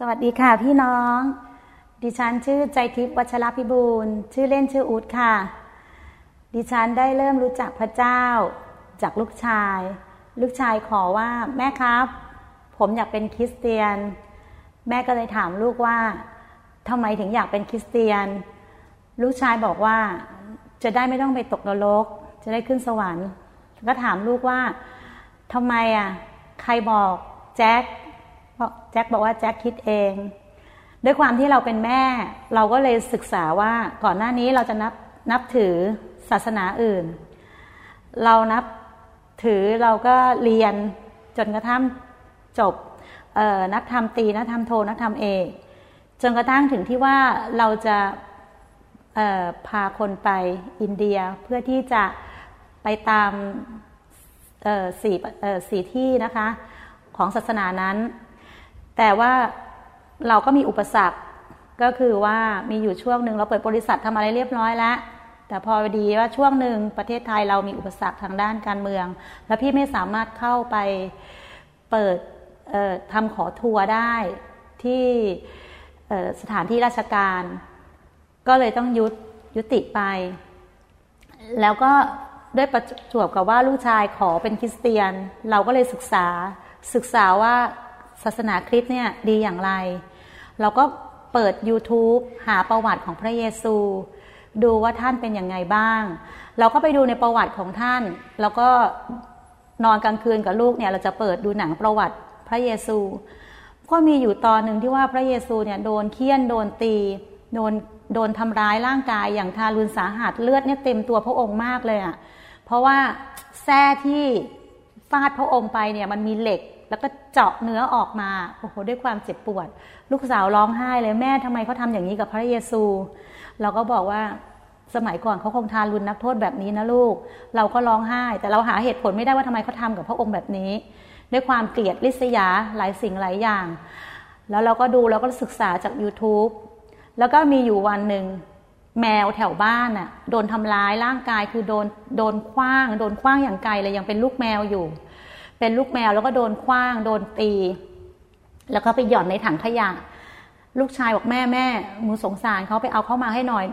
สวัสดีค่ะพี่น้อง ดิฉันชื่อใจทิพย์วัชรพิบูลชื่อเล่นชื่ออูดค่ะ ดิฉันได้เริ่มรู้จักพระเจ้า จากลูกชาย ลูกชายขอว่าแม่ครับ ผมอยากเป็นคริสเตียน แม่ก็เลยถามลูกว่าทำไมถึงอยากเป็นคริสเตียน ลูกชายบอกว่าจะได้ไม่ต้องไปตกนรก จะได้ขึ้นสวรรค์ ก็ถามลูกว่าทำไมอะใครบอกแจ็ค แจ็คบอกว่าแจ็คคิดเอง ด้วยความที่เราเป็นแม่ เราก็เลยศึกษาว่าก่อนหน้านี้เราจะนับนับถือศาสนาอื่น เรานับถือเราก็เรียนจนกระทั่งจบนักธรรมตีนักธรรมโทนักธรรมเอกจนกระทั่งถึงที่ว่าเราจะพาคนไปอินเดียเพื่อที่จะไปตามสี่สี่ที่นะคะของศาสนานั้น แต่ว่าเราก็มีอุปสรรคก็คือว่ามีอยู่ช่วงหนึ่งเราเปิดบริษัททำอะไรเรียบร้อยแล้ว แต่พอดีว่าช่วงหนึ่งประเทศไทยเรามีอุปสรรคทางด้านการเมือง แล้วพี่ไม่สามารถเข้าไปเปิดทำขอทัวร์ได้ที่สถานที่ราชการ ก็เลยต้องยุยติไป แล้วก็ด้วยประจวบกับว่าลูกชายขอเป็นคริสเตียน เราก็เลยศึกษาศึกษาว่า ศาสนาคริสต์เนี่ยดีอย่างไร เราก็เปิด YouTube หาประวัติของพระเยซู ดูว่าท่านเป็นอย่างไงบ้าง เราก็ไปดูในประวัติของท่าน แล้วก็นอนกลางคืนกับลูกเนี่ยเราจะเปิดดูหนังประวัติพระเยซู ก็มีอยู่ตอนหนึ่งที่ว่าพระเยซูเนี่ยโดนเคี่ยนโดนตีโดนโดนทำร้ายร่างกายอย่างทารุณสาหัสเลือดเนี่ยเต็มตัวพระองค์มากเลยอะ่ะเพราะว่าแส้ที่ฟาดพระองค์ไปเนี่ยมันมีเหล็ก แล้วก็เจาะเนื้อออกมาโอ้โหด้วยความเจ็บปวด ลูกสาวร้องไห้เลยแม่ทำไมเขาทาอย่างนี้กับพระเยซู เราก็บอกว่าสมัยก่อนเขาคงทารุณนักโทษแบบนี้นะลูก เราก็ร้องไห้ แต่เราหาเหตุผลไม่ได้ว่าทำไมเขาทากับพระองค์แบบนี้ ด้วยความเกลียดลิษยาหลายสิ่งหลายอย่าง แล้วเราก็ดูเราก็ศึกษาจาก YouTube แล้วก็มีอยู่วันหนึ่งแมวแถวบ้านน่ะโดนทำร้ายร่างกายคือโดนโดนคว้าง โดนคว้างอย่างไกลเลยยังเป็นลูกแมวอยู่ เป็นลูกแมวแล้วก็โดนคว้าง โดนตี แล้วก็ไปหย่อนในถังขยะ ลูกชายบอกแม่แม่มือสงสารเขาไปเอาเข้ามาให้หน่อย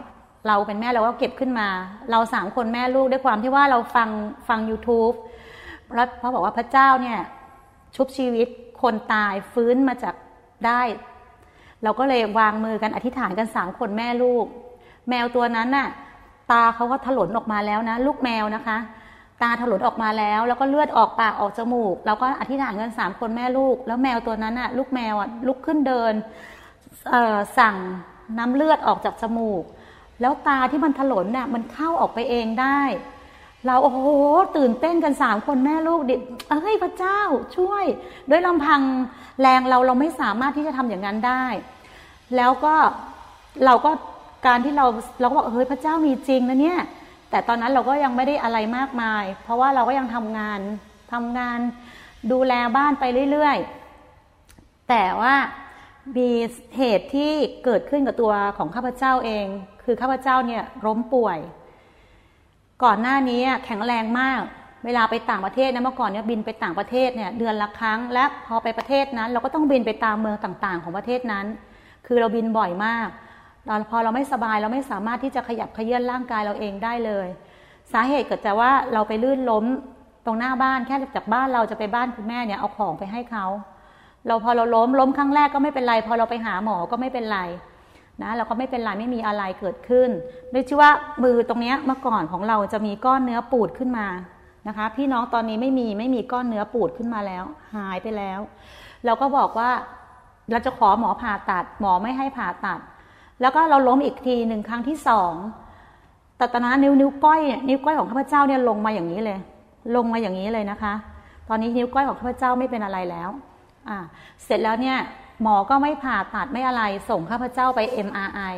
เราเป็นแม่เราก็เก็บขึ้นมา เราสามคนแม่ลูกด้วยความที่ว่าเราฟังฟัง YouTube แล้วเขาบอกว่าพระเจ้าเนี่ยชุบชีวิตคนตายฟื้นมาจากได้ เราก็เลยวางมือกันอธิษฐานกันสามคนแม่ลูก แมวตัวนั้นน่ะตาเขาก็ถลนออกมาแล้วนะ ลูกแมวนะคะ ตาถลนออกมาแล้ว แล้วก็เลือดออกปากออกจมูกเราก็อธิษฐานกันสามคนแม่ลูก แล้วแมวตัวนั้นอะ ลูกแมวอะลุกขึ้นเดินสั่งน้ำเลือดออกจากจมูก แล้วตาที่มันถลนเนี่ยมันเข้าออกไปเองได้ เราโอ้โหตื่นเต้นกันสามคนแม่ลูกดิเอ้ยพระเจ้าช่วย ด้วยลำพังแรงเราเราไม่สามารถที่จะทำอย่างนั้นได้ แล้วก็เราก็การที่เราเราก็บอกเฮ้ยพระเจ้ามีจริงนะเนี่ย แต่ตอนนั้นเราก็ยังไม่ได้อะไรมากมาย เพราะว่าเราก็ยังทำงานทำงานดูแลบ้านไปเรื่อยๆ แต่ว่ามีเหตุที่เกิดขึ้นกับตัวของข้าพเจ้าเอง คือข้าพเจ้าเนี่ยล้มป่วย ก่อนหน้านี้แข็งแรงมาก เวลาไปต่างประเทศนะเมื่อก่อนเนี่ยบินไปต่างประเทศเนี่ยเดือนละครั้ง และพอไปประเทศนั้น เราก็ต้องบินไปตามเมืองต่างๆ ของประเทศนั้น คือเราบินบ่อยมาก ตอนพอเราไม่สบายเราไม่สามารถที่จะขยับเขยื่นร่างกายเราเองได้เลย สาเหตุเกิดจากว่าเราไปลื่นล้มตรงหน้าบ้านแค่จากบ้านเราจะไปบ้านคุณแม่เนี่ยเอาของไปให้เขาเราพอเราล้มล้มครั้งแรกก็ไม่เป็นไร พอเราไปหาหมอก็ไม่เป็นไรนะเราก็ไม่เป็นไรไม่มีอะไรเกิดขึ้นด้วยที่ว่ามือตรงนี้เมื่อก่อนของเราจะมีก้อนเนื้อปูดขึ้นมานะคะ พี่น้องตอนนี้ไม่มีไม่มีก้อนเนื้อปูดขึ้นมาแล้ว หายไปแล้ว เราก็บอกว่าเราจะขอหมอผ่าตัด หมอไม่ให้ผ่าตัด แล้วก็เราล้มอีกทีหนึ่งครั้งที่สองต่ตนนั้นนิ้วนิ้วก้อยนิ้วก้อยของข้าพเจ้าเนี่ยลงมาอย่างนี้เลย ลงมาอย่างนี้เลยนะคะ ตอนนี้นิ้วก้อยของข้าพเจ้าไม่เป็นอะไรแล้วอ่าเสร็จแล้วเนี่ยหมอก็ไม่ผ่าตัดไม่อะไร ส่งข้าพเจ้าไป MRI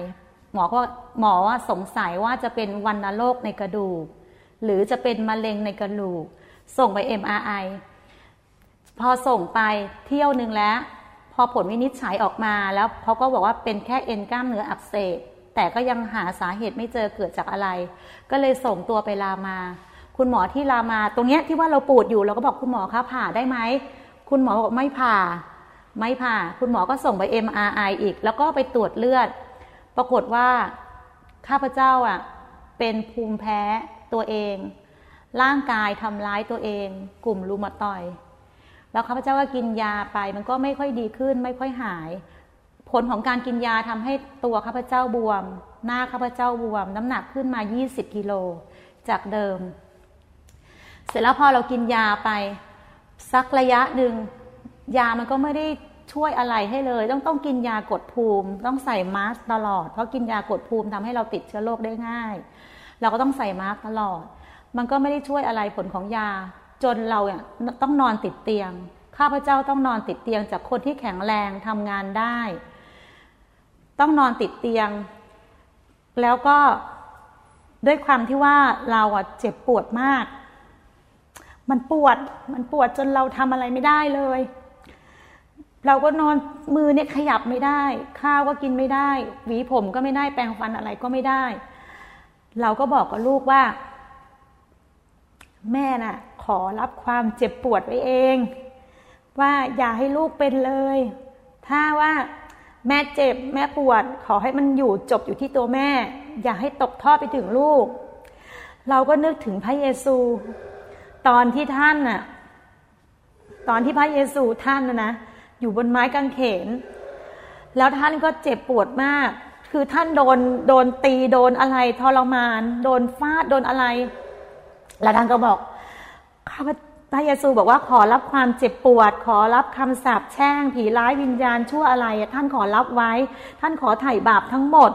หมอก็หมอว่าสงสัยว่าจะเป็นวันโรคในกระดูก หรือจะเป็นมะเร็งในกระดูก ส่งไป MRI พอส่งไปเที่ยวหนึ่งแล้ว พอผลวินิจฉัยออกมาแล้วเขาก็บอกว่าเป็นแค่เอ็นกล้ามเนื้ออักเสบแต่ก็ยังหาสาเหตุไม่เจอเกิดจากอะไร ก็เลยส่งตัวไปรามา คุณหมอที่รามาตรงเนี้ยที่ว่าเราปวดอยู่เราก็บอกคุณหมอคะผ่าได้ไหมคุณหมอบอกไม่ผ่า ไม่ผ่า คุณหมอก็ส่งไป MRI อีก แล้วก็ไปตรวจเลือด ปรากฏว่าข้าพเจ้าอะเป็นภูมิแพ้ตัวเอง ร่างกายทำร้ายตัวเอง กลุ่มรูมาตอย แล้วข้าพเจ้าก็กินยาไป มันก็ไม่ค่อยดีขึ้น ไม่ค่อยหาย ผลของการกินยาทำให้ตัวข้าพเจ้าบวม หน้าข้าพเจ้าบวม น้ำหนักขึ้นมา 20กิโลจากเดิม เสร็จแล้วพอเรากินยาไป สักระยะหนึ่งยามันก็ไม่ได้ช่วยอะไรให้เลย ต้องต้องกินยากดภูมิ ต้องใส่มาสตลอด เพราะกินยากดภูมิทำให้เราติดเชื้อโรคได้ง่าย เราก็ต้องใส่มาสตลอด มันก็ไม่ได้ช่วยอะไรผลของยา จนเราเนี่ยต้องนอนติดเตียง ข้าพเจ้าต้องนอนติดเตียง จากคนที่แข็งแรงทำงานได้ ต้องนอนติดเตียง แล้วก็ด้วยความที่ว่าเราอะเจ็บปวดมาก มันปวด มันปวดจนเราทำอะไรไม่ได้เลย เราก็นอนมือเนี่ยขยับไม่ได้ ข้าวก็กินไม่ได้ หวีผมก็ไม่ได้ แปรงฟันอะไรก็ไม่ได้ เราก็บอกกับลูกว่า แม่น่ะ ขอรับความเจ็บปวดไว้เอง ว่าอย่าให้ลูกเป็นเลย ถ้าว่าแม่เจ็บแม่ปวด ขอให้มันอยู่จบอยู่ที่ตัวแม่ อย่าให้ตกทอดไปถึงลูก เราก็นึกถึงพระเยซู ตอนที่ท่านน่ะตอนที่พระเยซูท่านนะนะอยู่บนไม้กางเขน แล้วท่านก็เจ็บปวดมาก คือท่านโดนโดนตีโดนอะไรทรมาน โดนฟาดโดนอะไร แล้วท่านก็บอก ข้าพระเยซูบอกว่าขอรับความเจ็บปวด ขอรับคำสาปแช่ง ผีร้ายวิญญาณชั่วอะไร ท่านขอรับไว้ ท่านขอไถ่บาปทั้งหมด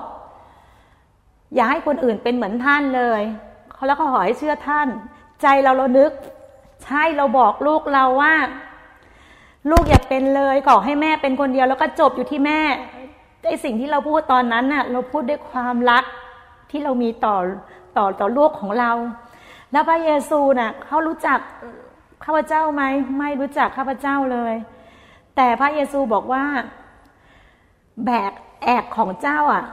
อย่าให้คนอื่นเป็นเหมือนท่านเลยเขาแล้วก็ขอให้เชื่อท่าน ใจเราเรานึก ใช่เราบอกลูกเราว่า ลูกอย่าเป็นเลยขอให้แม่เป็นคนเดียว แล้วก็จบอยู่ที่แม่ไอสิ่งที่เราพูดตอนนั้นน่ะ เราพูดด้วยความรักที่เรามีต่อต่อต่อลูกของเรา แล้วพระเยซูน่ะเขารู้จักข้าพเจ้าไหมไม่รู้จักข้าพเจ้าเลย แต่พระเยซูบอกว่า แบกแอกของเจ้าอะ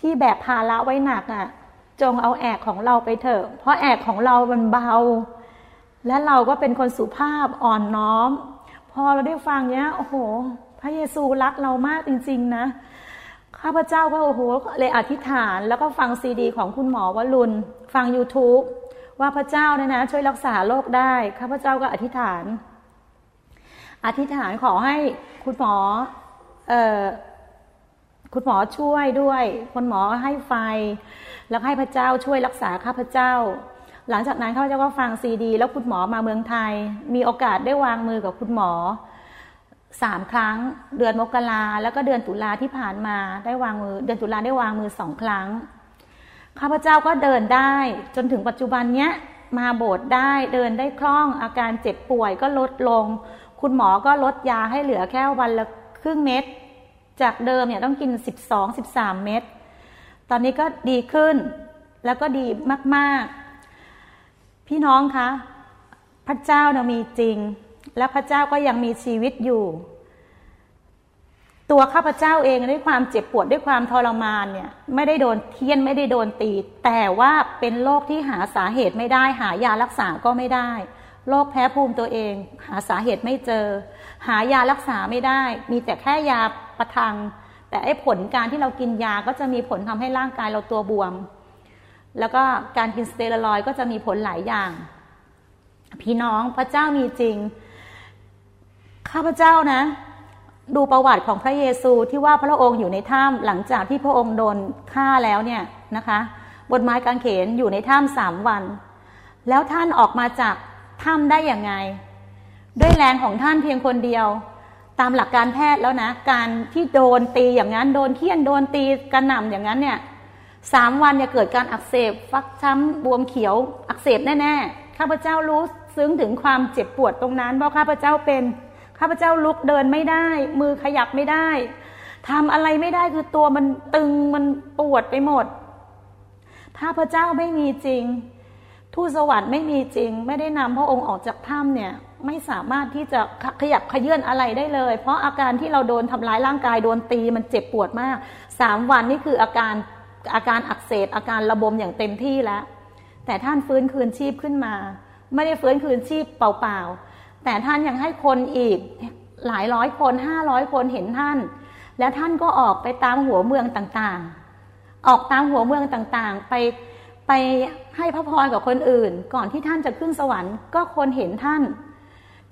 ที่แบกภาระไว้หนักอะ จงเอาแอกของเราไปเถอะ เพราะแอกของเรามันเบา และเราก็เป็นคนสุภาพอ่อนน้อม พอเราได้ฟังเนี้ยโอ้โห พระเยซูรักเรามากจริง ๆ นะ ข้าพเจ้าก็โอ้โหเลยอธิษฐานแล้วก็ฟังซีดี ของคุณหมอวรุณ ฟัง YouTube ว่าพระเจ้าเนี่ยนะ ช่วยรักษาโรคได้ ข้าพเจ้าก็อธิษฐาน อธิษฐานขอให้คุณหมอเอ่อคุณหมอช่วยด้วยคุณหมอให้ไฟ แล้วให้พระเจ้าช่วยรักษาข้าพเจ้า หลังจากนั้นข้าพเจ้าก็ฟังซีดี แล้วคุณหมอมาเมืองไทย มีโอกาสได้วางมือกับคุณหมอ สามครั้ง เดือนมกราแล้วก็เดือนตุลาที่ผ่านมาได้วางมือ เดือนตุลาได้วางมือสองครั้งข้าพเจ้าก็เดินได้จนถึงปัจจุบันเนี้ยมาโบสถ์ได้เดินได้คล่องอาการเจ็บป่วยก็ลดลง คุณหมอก็ลดยาให้เหลือแค่วันละครึ่งเม็ดจากเดิมเนี่ยต้องกิน 12-13 เม็ดตอนนี้ก็ดีขึ้นแล้วก็ดีมาก ๆ พี่น้องคะ พระเจ้าเรามีจริง และพระเจ้าก็ยังมีชีวิตอยู่ ตัวข้าพเจ้าเองด้วยความเจ็บปวดด้วยความทรมานเนี่ย ไม่ได้โดนเทียนไม่ได้โดนตี แต่ว่าเป็นโรคที่หาสาเหตุไม่ได้ หายารักษาก็ไม่ได้โรคแพ้ภูมิตัวเอง หาสาเหตุไม่เจอ หายารักษาไม่ได้ มีแต่แค่ยาประทัง แต่ไอ้ผลการที่เรากินยาก็จะมีผลทำให้ร่างกายเราตัวบวม แล้วก็การกินสเตียรอยก็จะมีผลหลายอย่าง พี่น้องพระเจ้ามีจริง ข้าพเจ้านะ ดูประวัติของพระเยซูที่ว่าพระองค์อยู่ในถ้ำหลังจากที่พระองค์โดนฆ่าแล้วเนี่ยนะคะบนไม้กางเขนอยู่ในถ้ำสามวัน แล้วท่านออกมาจากถ้ำได้อย่างไง ด้วยแรงของท่านเพียงคนเดียว ตามหลักการแพทย์แล้วนะ การที่โดนตีอย่างนั้นโดนเคี่ยนโดนตีกระหน่ำอย่างนั้นเนี่ยสามวันจะเกิดการอักเสบฟักช้ำบวมเขียวอักเสบแน่ๆข้าพเจ้ารู้ซึ้งถึงความเจ็บปวดตรงนั้นเพราะข้าพเจ้าเป็น ข้าพเจ้าลุกเดินไม่ได้ มือขยับไม่ได้ทำอะไรไม่ได้คือตัวมันตึงมันปวดไปหมด ถ้าพระเจ้าไม่มีจริง ทูตสวรรค์ไม่มีจริง ไม่ได้นำพระองค์ออกจากถ้ำเนี่ย ไม่สามารถที่จะขยับขยื่นอะไรได้เลย เพราะอาการที่เราโดนทำร้ายร่างกายโดนตีมันเจ็บปวดมากสามวันนี่คืออาการอาการอักเสบอาการระบมอย่างเต็มที่แล้ว แต่ท่านฟื้นคืนชีพขึ้นมา ไม่ได้ฟื้นคืนชีพเปล่าๆ แต่ท่านยังให้คนอีกหลายร้อยคนห้าร้อยคนเห็นท่าน แล้วท่านก็ออกไปตามหัวเมืองต่างๆ ออกตามหัวเมืองต่างๆ ไปไปให้พระพรกับคนอื่น ก่อนที่ท่านจะขึ้นสวรรค์ก็คนเห็นท่าน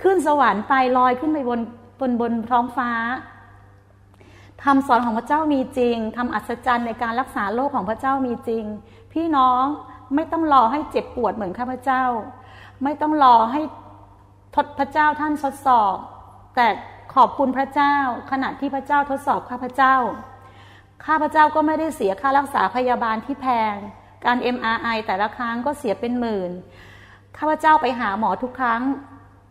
ขึ้นสวรรค์ไปลอยขึ้นไปบนบนบนท้องฟ้าคำสอนของพระเจ้ามีจริงคำอัศจรรย์ในการรักษาโรคของพระเจ้ามีจริง พี่น้องไม่ต้องรอให้เจ็บปวดเหมือนข้าพเจ้า ไม่ต้องรอให้ ทดพระเจ้าท่านทดสอบ แต่ขอบคุณพระเจ้า ขณะที่พระเจ้าทดสอบข้าพเจ้า ข้าพเจ้าก็ไม่ได้เสียค่ารักษาพยาบาลที่แพง การ MRI แต่ละครั้งก็เสียเป็นหมื่น ข้าพเจ้าไปหาหมอทุกครั้ง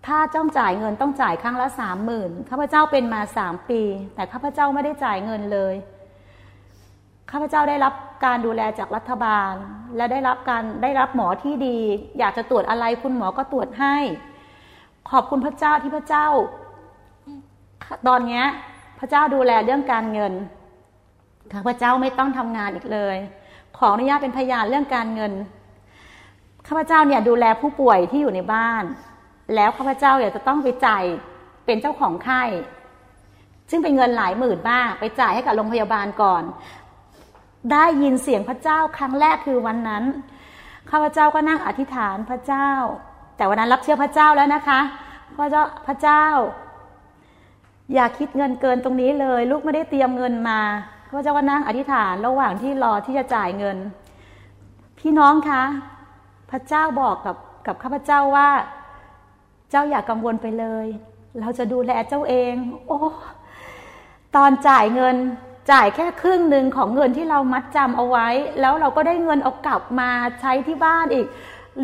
ถ้าจ้องจ่ายเงินต้องจ่ายครั้งละสามหมื่นข้าพเจ้าเป็นมาสามปี แต่ข้าพเจ้าไม่ได้จ่ายเงินเลย ข้าพเจ้าได้รับการดูแลจากรัฐบาล และได้รับการได้รับหมอที่ดี อยากจะตรวจอะไรคุณหมอก็ตรวจให้ ขอบคุณพระเจ้าที่พระเจ้า ตอนนี้พระเจ้าดูแลเรื่องการเงินข้าพระเจ้าไม่ต้องทำงานอีกเลย ขออนุญาตเป็นพยานเรื่องการเงินข้าพเจ้าเนี่ยดูแลผู้ป่วยที่อยู่ในบ้าน แล้วข้าพเจ้าอยากจะต้องไปจ่ายเป็นเจ้าของไข้ซึ่งเป็นเงินหลายหมื่นบางไปจ่ายให้กับโรงพยาบาลก่อน ได้ยินเสียงพระเจ้าครั้งแรกคือวันนั้นข้าพเจ้าก็นั่งอธิษฐานพระเจ้า แต่วันนั้นรับเชื่อพระเจ้าแล้วนะคะพระเจ้าพระเจ้า อย่าคิดเงินเกินตรงนี้เลย ลูกไม่ได้เตรียมเงินมาข้าพเจ้าก็นั่งอธิษฐานระหว่างที่รอที่จะจ่ายเงิน พี่น้องคะพระเจ้าบอกกับกับข้าพเจ้าว่า เจ้าอย่ากกังวลไปเลย เราจะดูแลเจ้าเอง โอ้ตอนจ่ายเงินจ่ายแค่ครึ่งหนึ่งของเงินที่เรามัดจำเอาไว้ แล้วเราก็ได้เงินเอากลับมาใช้ที่บ้านอีก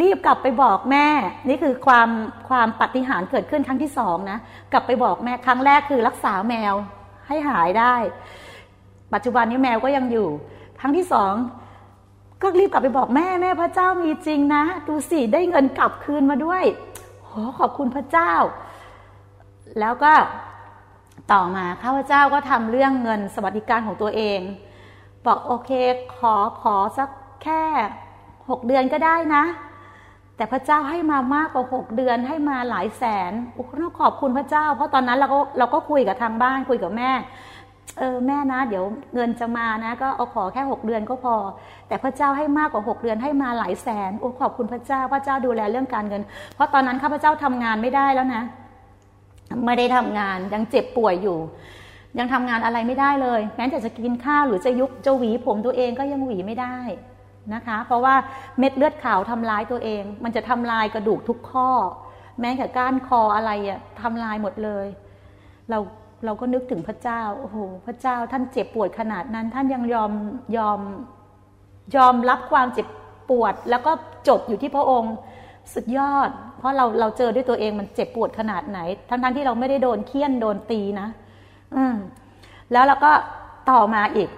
รีบกลับไปบอกแม่ นี่คือความความปฏิหารเกิดขึ้นครั้งที่สองนะ กลับไปบอกแม่ครั้งแรกคือรักษาแมวให้หายได้ ปัจจุบันนี้แมวก็ยังอยู่ ครั้งที่สองก็รีบกลับไปบอกแม่แม่พระเจ้ามีจริงนะ ดูสิได้เงินกลับคืนมาด้วยโหขอบคุณพระเจ้า แล้วก็ต่อมาข้าพเจ้าก็ทำเรื่องเงินสวัสดิการของตัวเอง บอกโอเค ขอขอสักแค่หกเดือนก็ได้นะ แต่พระเจ้าให้มามากกว่าหกเดือนให้มาหลายแสนโอ้ต้องขอบคุณพระเจ้า เพราะตอนนั้นเราก็เราก็คุยกับทางบ้านคุยกับแม่เออแม่นะ เดี๋ยวเงินจะมานะ ก็เอาขอแค่หกเดือนก็พอ แต่พระเจ้าให้มากกว่าหกเดือนให้มาหลายแสนโอ้ขอบคุณพระเจ้าพระเจ้าดูแลเรื่องการเงิน เพราะตอนนั้นข้าพเจ้าทำงานไม่ได้แล้วนะไม่ได้ทำงานยังเจ็บป่วยอยู่ ยังทำงานอะไรไม่ได้เลยแม้แต่จะกินข้าวหรือจะยุกจะหวีผมตัวเองก็ยังหวีไม่ได้ นะคะ เพราะว่าเม็ดเลือดขาวทำลายตัวเอง มันจะทำลายกระดูกทุกข้อ แม้แต่ก้านคออะไรอะทำลายหมดเลย เราเราก็นึกถึงพระเจ้าโอ้โหพระเจ้าท่านเจ็บปวดขนาดนั้น ท่านยังยอมยอมยอมรับความเจ็บปวด แล้วก็จบอยู่ที่พระองค์สุดยอด เพราะเราเราเจอด้วยตัวเองมันเจ็บปวดขนาดไหน ทั้งทั้งที่เราไม่ได้โดนเคี่ยนโดนตีนะ อืมแล้วเราก็ต่อมาอีก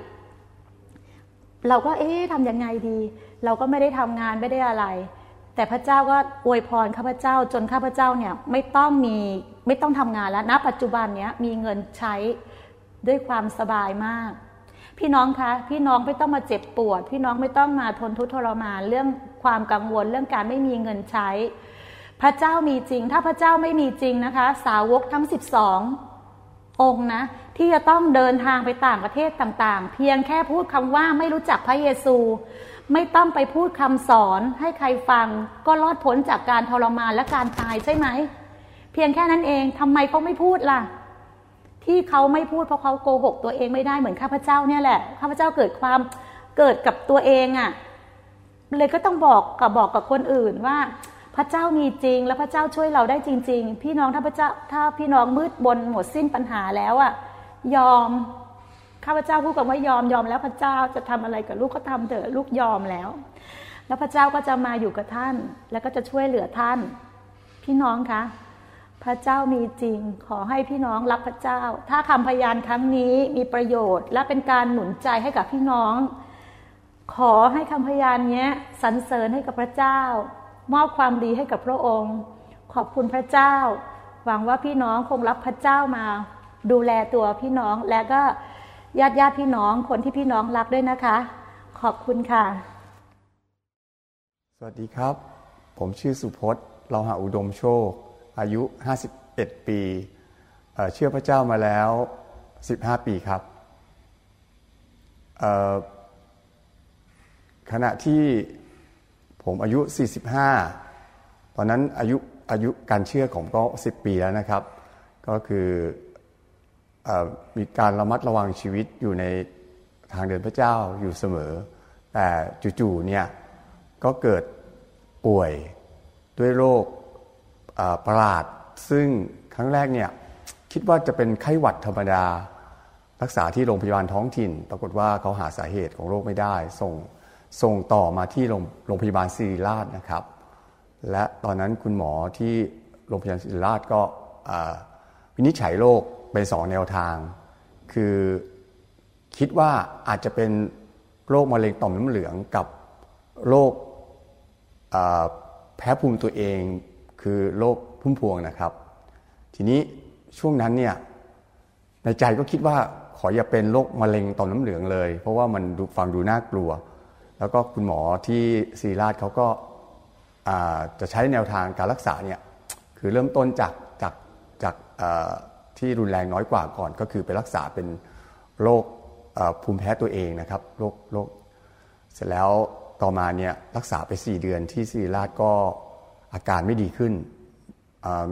เราก็เอ๊ะทำยังไงดี เราก็ไม่ได้ทำงานไม่ได้อะไร แต่พระเจ้าก็อวยพรข้าพเจ้าจนข้าพเจ้าเนี่ยไม่ต้องมีไม่ต้องทำงานแล้วณปัจจุบันเนี้ยมีเงินใช้ด้วยความสบายมาก พี่น้องคะพี่น้องไม่ต้องมาเจ็บปวด พี่น้องไม่ต้องมาทนทุกข์ทรมานเรื่องความกังวลเรื่องการไม่มีเงินใช้ พระเจ้ามีจริง ถ้าพระเจ้าไม่มีจริงนะคะ สาวกทั้ง 12 องค์นะ ที่จะต้องเดินทางไปต่างประเทศต่างๆ เพียงแค่พูดคำว่าไม่รู้จักพระเยซู ไม่ต้องไปพูดคำสอนให้ใครฟัง ก็รอดพ้นจากการทรมานและการตายใช่ไหม เพียงแค่นั้นเองทำไมเขาไม่พูดล่ะ ที่เขาไม่พูดเพราะเขาโกหกตัวเองไม่ได้เหมือนข้าพเจ้าเนี่ยแหละข้าพเจ้าเกิดความเกิดกับตัวเองอะ่ะเลยก็ต้องบอกกับบอกกับคนอื่นว่า พระเจ้ามีจริง และพระเจ้าช่วยเราได้จริง ๆ พี่น้องถ้าพระเจ้าถ้าพี่น้องมืดบนหมดสิ้นปัญหาแล้วอะยอมข้าพเจ้าพูดกับว่ายอมยอมแล้วพระเจ้าจะทำอะไรกับลูกก็ทำเถอะลูกยอมแล้ว แล้วพระเจ้าก็จะมาอยู่กับท่าน แล้วก็จะช่วยเหลือท่าน พี่น้องคะพระเจ้ามีจริง ขอให้พี่น้องรับพระเจ้า ถ้าคำพยานครั้งนี้มีประโยชน์ และเป็นการหนุนใจให้กับพี่น้อง ขอให้คำพยานนี้สรรเสริญให้กับพระเจ้า มอบความดีให้กับพระองค์ ขอบคุณพระเจ้า หวังว่าพี่น้องคงรับพระเจ้ามา ดูแลตัวพี่น้องและก็ญาติญาติพี่น้องคนที่พี่น้องรักด้วยนะคะ ขอบคุณค่ะ สวัสดีครับ ผมชื่อสุพจน์เราหาอุดมโชค อายุ 51 ปีเชื่อพระเจ้ามาแล้ว 15 ปีครับขณะที่ ผมอายุ 45 ตอนนั้นอายุอายุการเชื่อของก็ 10 ปีแล้วนะครับ ก็คืออมีการระมัดระวังชีวิตอยู่ในทางเดินพระเจ้าอยู่เสมอ แต่จู่ๆเนี่ยก็เกิดป่วยด้วยโรคประหลาด ซึ่งครั้งแรกเนี่ยคิดว่าจะเป็นไข้หวัดธรรมดา รักษาที่โรงพยาบาลท้องถิ่น ปรากฏว่าเขาหาสาเหตุของโรคไม่ได้ ส่ง ส่งต่อมาที่โรงงพยาบาลศิริราชนะครับ และตอนนั้นคุณหมอที่โรงพยาบาลศิริราชก็วินิจฉัยโรคเป็นสองแนวทาง คือคิดว่าอาจจะเป็นโรคมะเร็งต่อมน้ำเหลืองกับโรคแพ้ภูมิตัวเองคือโรคพุ่มพวงนะครับ ทีนี้ช่วงนั้นเนี่ยในใจก็คิดว่าขออย่าเป็นโรคมะเร็งต่อมน้ำเหลืองเลย เพราะว่ามันฟังดูน่ากลัว แล้วก็คุณหมอที่ศรีราชเขาก็จะใช้แนวทางการรักษาเนี่ยคือเริ่มต้นจากจากจากที่รุนแรงน้อยกว่าก่อน ก็คือไปรักษาเป็นโรคภูมิแพ้ตัวเองนะครับโรคโรคเสร็จแล้วต่อมาเนี่ยรักษาไป 4 เดือนที่ศรีราชก็อาการไม่ดีขึ้น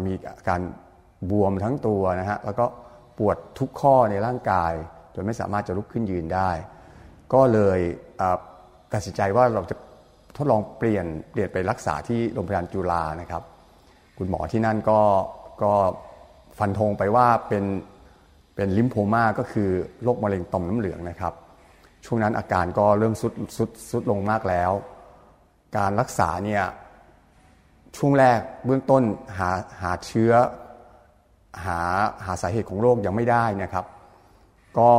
มีอาการบวมทั้งตัวนะฮะแล้วก็ปวดทุกข้อในร่างกาย จนไม่สามารถจะลุกขึ้นยืนได้ ก็เลย ตัดสินใจว่าเราจะทดลองเปลี่ยนเปลี่ยนไปรักษาที่โรงพยาบาลจุฬานะครับ คุณหมอที่นั่นก็ก็ฟันธงไปว่าเป็นเป็นลิมโพมาก็คือโรคมะเร็งต่อมน้ำเหลืองนะครับ ช่วงนั้นอาการก็เริ่มสุดสุดสุดลงมากแล้ว การรักษาเนี่ยช่วงแรกเบื้องต้นหาหาเชื้อหาหาสาเหตุของโรคยังไม่ได้นะครับ ก็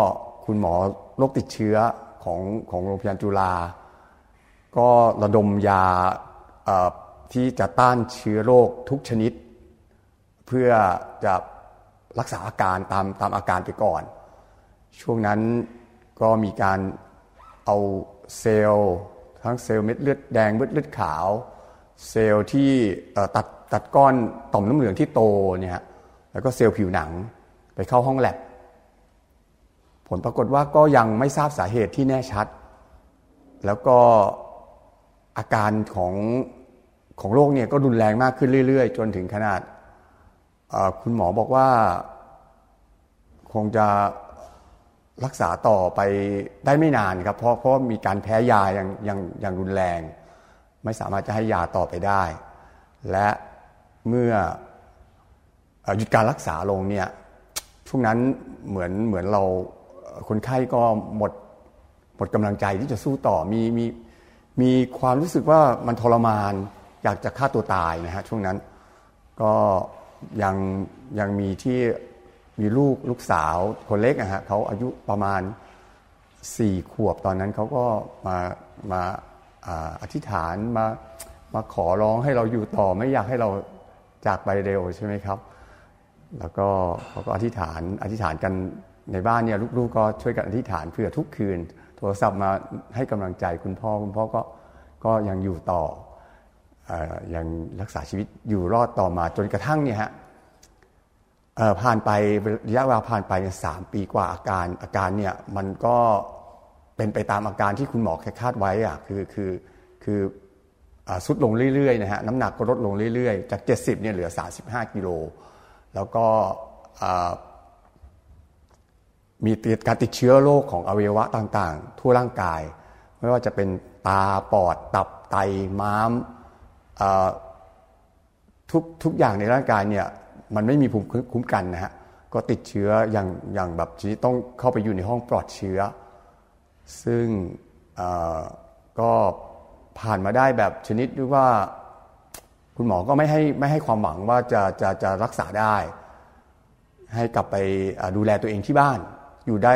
คุณหมอโรคติดเชื้อของของโรงพยาบาลจุฬา ก็ระดมยาที่จะต้านเชื้อโรคทุกชนิด เพื่อจะรักษาอาการตามตามอาการไปก่อน ช่วงนั้นก็มีการเอาเซลล์ทั้งเซลล์เม็ดเลือดแดงเม็ดเลือดขาว เซลล์ที่ตัดตัดก้อนต่อมน้ำเหลืองที่โตเนี่ยแล้วก็เซลล์ผิวหนังไปเข้าห้องแลบผลปรากฏว่าก็ยังไม่ทราบสาเหตุที่แน่ชัด แล้วก็ อาการของของโรคเนี่ยก็รุนแรงมากขึ้นเรื่อย ๆ จนถึงขนาดคุณหมอบอกว่า คงจะรักษาต่อไปได้ไม่นานครับ เพราะเพราะมีการแพ้ยาอย่างอย่างอย่างรุนแรง ไม่สามารถจะให้ยาต่อไปได้ และเมื่อหยุดการรักษาลงเนี่ยช่วงนั้นเหมือนเหมือนเราคนไข้ก็หมดหมดกำลังใจที่จะสู้ต่อมีมี มีความรู้สึกว่ามันทรมาน อยากจะฆ่าตัวตายนะฮะช่วงนั้น ก็ยังยังมีที่มีลูกลูกสาวคนเล็กนะฮะเขาอายุประมาณสี่ขวบตอนนั้นเขาก็มามาอธิษฐานมามาขอร้องให้เราอยู่ต่อไม่อยากให้เราจากไปเร็วใช่ไหมครับ แล้วก็เขาก็อธิษฐานอธิษฐานกัน ในบ้านเนี่ยลูกๆก็ช่วยกันอธิษฐานเพื่อทุกคืน โทรศัพท์มาให้กำลังใจคุณพ่อคุณพ่อก็ก็ยังอยู่ต่อยังรักษาชีวิตอยู่รอดต่อมาจนกระทั่งเนี่ยฮะผ่านไประยะเวลาผ่านไปสามปีกว่าอาการอาการเนี่ยมันก็เป็นไปตามอาการที่คุณหมอแค่คาดไว้อะคือคือคือสุดลงเรื่อยๆนะฮะน้ำหนักก็ลดลงเรื่อยๆ จาก 70เนี่ยเหลือ 35 กิโล แล้วก็ มีการติดเชื้อโรคของอวัยวะต่างๆ ทั่วร่างกาย ไม่ว่าจะเป็นตาปอด ตับไตม้ามทุกทุกอย่างในร่างกายเนี่ยมันไม่มีภูมิคุ้มกันนะฮะก็ติดเชื้ออย่างอย่างแบบชีต้องเข้าไปอยู่ในห้องปลอดเชื้อ ซึ่งก็ผ่านมาได้แบบชนิดที่ว่าคุณหมอก็ไม่ให้ไม่ให้ความหวังว่าจะจะจะรักษาได้ ให้กลับไปดูแลตัวเองที่บ้าน อยู่ได้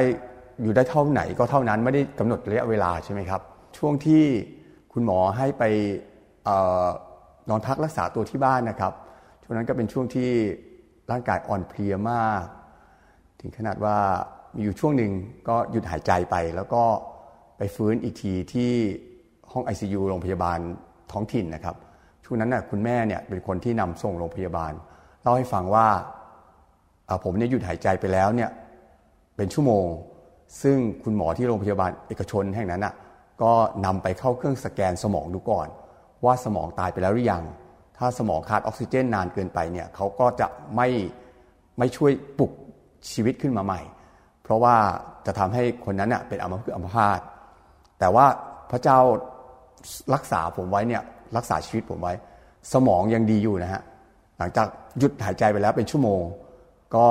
อยู่ได้เท่าไหนก็เท่านั้นไม่ได้กำหนดระยะเวลาใช่ไหมครับ ช่วงที่คุณหมอให้ไปนอนพักรักษาตัวที่บ้านนะครับ ช่วงนั้นก็เป็นช่วงที่ร่างกายอ่อนเพลียมาก ถึงขนาดว่ามีอยู่ช่วงหนึ่งก็หยุดหายใจไป แล้วก็ไปฟื้นอีกทีที่ห้อง ICU โรงพยาบาลท้องถิ่นนะครับ ช่วงนั้นนะ่ะคุณแม่เนี่ยเป็นคนที่นำส่งโรงพยาบาลเล่าให้ฟังว่าผมเนี่ยหยุดหายใจไปแล้วเนี่ย เป็นชั่วโมง ซึ่งคุณหมอที่โรงพยาบาลเอกชนแห่งนั้นอะก็นำไปเข้าเครื่องสแกนสมองดูก่อน ว่าสมองตายไปแล้วหรือยัง ถ้าสมองขาดออกซิเจนนานเกินไปเนี่ยเขาก็จะไม่ไม่ช่วยปลุกชีวิตขึ้นมาใหม่ เพราะว่าจะทำให้คนนั้นเน่ยเป็นอัมพฤกษ์อัมพาตแต่ว่าพระเจ้ารักษาผมไว้เนี่ยรักษาชีวิตผมไว้ สมองยังดีอยู่นะฮะหลังจากหยุดหายใจไปแล้วเป็นชั่วโมง ก็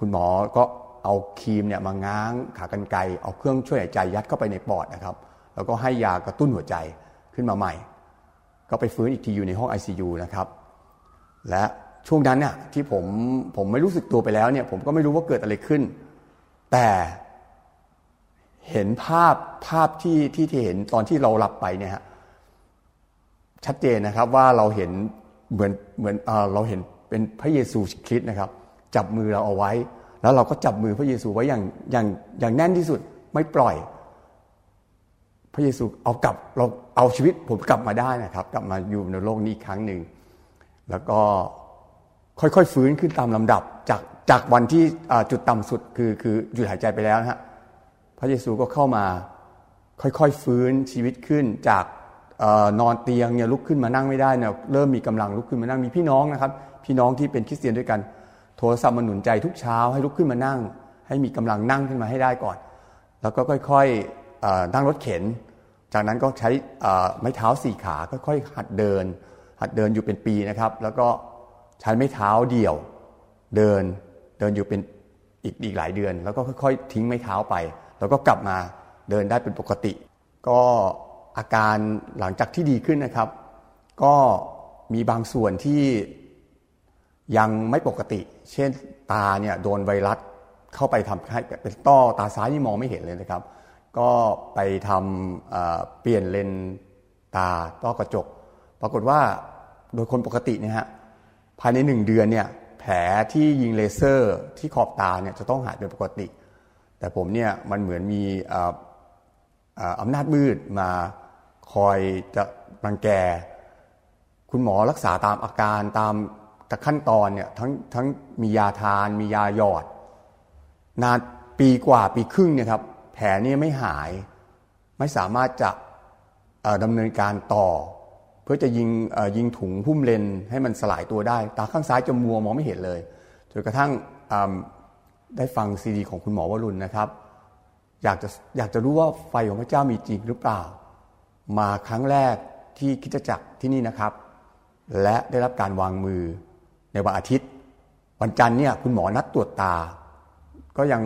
คุณหมอก็ เอาครีมเนี่ยมาง้างขากรรไกรเอาเครื่องช่วยหายใจยัดเข้าไปในปอดนะครับ แล้วก็ให้ยากระตุ้นหัวใจขึ้นมาใหม่ ก็ไปฟื้นอีกทีอยู่ในห้อง ICU นะครับ และช่วงนั้นเนี่ยที่ผมผมไม่รู้สึกตัวไปแล้วเนี่ย ผมก็ไม่รู้ว่าเกิดอะไรขึ้น แต่เห็นภาพภาพที่ที่ที่เห็นตอนที่เราหลับไปเนี่ยฮะชัดเจนนะครับว่าเราเห็นเหมือนเหมือนเราเห็นเป็นพระเยซูคริสต์นะครับ จับมือเราเอาไว้ แล้วเราก็จับมือพระเยซูไว้อย่างอย่างอย่างแน่นที่สุดไม่ปล่อย พระเยซูเอากลับเราเอาชีวิตผมกลับมาได้นะครับ กลับมาอยู่ในโลกนี้อีกครั้งหนึ่งแล้วก็ค่อยๆฟื้นขึ้นตามลำดับจากจากวันที่จุดต่ำสุดคือคือหยุดหายใจไปแล้วนะฮะพระเยซูก็เข้ามาค่อยๆฟื้นชีวิตขึ้นจากนอนเตียงเนี่ยลุกขึ้นมานั่งไม่ได้เนี่ยเริ่มมีกำลังลุกขึ้นมานั่งมีพี่น้องนะครับ พี่น้องที่เป็นคริสเตียนด้วยกัน โทรศัพท์มาหนุนใจทุกเช้าให้ลุกขึ้นมานั่ง ให้มีกำลังนั่งขึ้นมาให้ได้ก่อน แล้วก็ค่อยๆนั่งรถเข็น จากนั้นก็ใช้ไม้เท้าสี่ขาค่อยๆหัดเดิน หัดเดินอยู่เป็นปีนะครับ แล้วก็ใช้ไม้เท้าเดี่ยวเดินเดินอยู่เป็นอีกอีกหลายเดือน แล้วก็ค่อยๆ ทิ้งไม้เท้าไป แล้วก็กลับมาเดินได้เป็นปกติ ก็อาการหลังจากที่ดีขึ้นนะครับ ก็มีบางส่วนที่ ยังไม่ปกติ เช่นตาเนี่ยโดนไวรัสเข้าไปทำให้เป็นต้อตาซ้ายนี่มองไม่เห็นเลยนะครับ ก็ไปทำเปลี่ยนเลนตาต้อกระจก ปรากฏว่าโดยคนปกติเนี่ยฮะภายในหนึ่งเดือนเนี่ยแผลที่ยิงเลเซอร์ที่ขอบตาเนี่ยจะต้องหายเป็นปกติ แต่ผมเนี่ยมันเหมือนมีอำนาจมืดมาคอยจะรังแก คุณหมอรักษาตามอาการตาม ขั้นตอนเนี่ยทั้งทั้งมียาทาน มียาหยอด นานปีกว่าปีครึ่งเนี่ยครับแผลนี่ไม่หายไม่สามารถจะดำเนินการต่อ เพื่อจะยิงยิงถุงพุ่มเลนให้มันสลายตัวได้ ตาข้างซ้ายจะมัวมองไม่เห็นเลยจนกระทั่งได้ฟังซีดีของคุณหมอวรุณนะครับ อยากจะอยากจะรู้ว่าไฟของพระเจ้ามีจริงหรือเปล่า มาครั้งแรกที่คิดจักรที่นี่นะครับ และได้รับการวางมือ วันอาทิตย์ วันจันทร์เนี่ยคุณหมอนัดตรวจตา ก็ยัง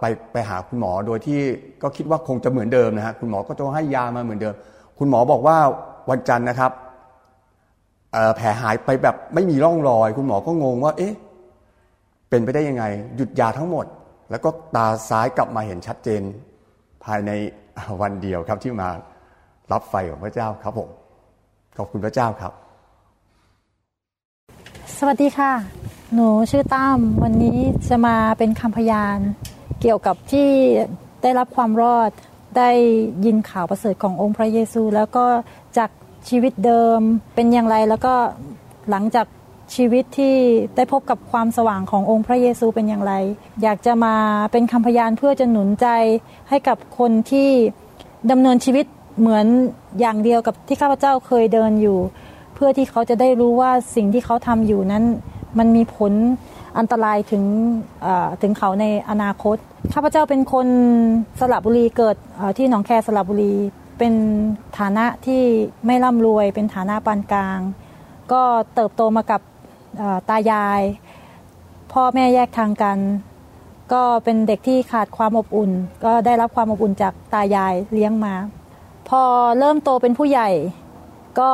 ไปไปหาคุณหมอโดยที่ก็คิดว่าคงจะเหมือนเดิมนะฮะคุณหมอก็จะให้ยามาเหมือนเดิม คุณหมอบอกว่าวันจันทร์นะครับแผลหายไปแบบไม่มีร่องรอย คุณหมอก็งงว่า เอ๊ะเป็นไปได้ยังไง หยุดยาทั้งหมด แล้วก็ตาซ้ายกลับมาเห็นชัดเจน ภายในวันเดียวครับที่มารับไฟของพระเจ้าครับผมขอบคุณพระเจ้าครับ สวัสดีค่ะ หนูชื่อตั้ม วันนี้จะมาเป็นคำพยาน เกี่ยวกับที่ได้รับความรอด ได้ยินข่าวประเสริฐขององค์พระเยซู แล้วก็จากชีวิตเดิมเป็นอย่างไร แล้วก็หลังจากชีวิตที่ได้พบกับความสว่างขององค์พระเยซูเป็นอย่างไร อยากจะมาเป็นคำพยานเพื่อจะหนุนใจให้กับคนที่ดำเนินชีวิตเหมือนอย่างเดียวกับที่ข้าพเจ้าเคยเดินอยู่ พื่อที่เขาจะได้รู้ว่าสิ่งที่เขาทำอยู่นั้น มันมีผลอันตรายถึงถึงเขาในอนาคต ข้าพเจ้าเป็นคนสระบุรีเกิดที่หนองแคสระบุรี เป็นฐานะที่ไม่ร่ำรวย เป็นฐานะปานกลาง ก็เติบโตมากับตายาย พ่อแม่แยกทางกัน ก็เป็นเด็กที่ขาดความอบอุ่น ก็ได้รับความอบอุ่นจากตายายเลี้ยงมา พอเริ่มโตเป็นผู้ใหญ่ ก็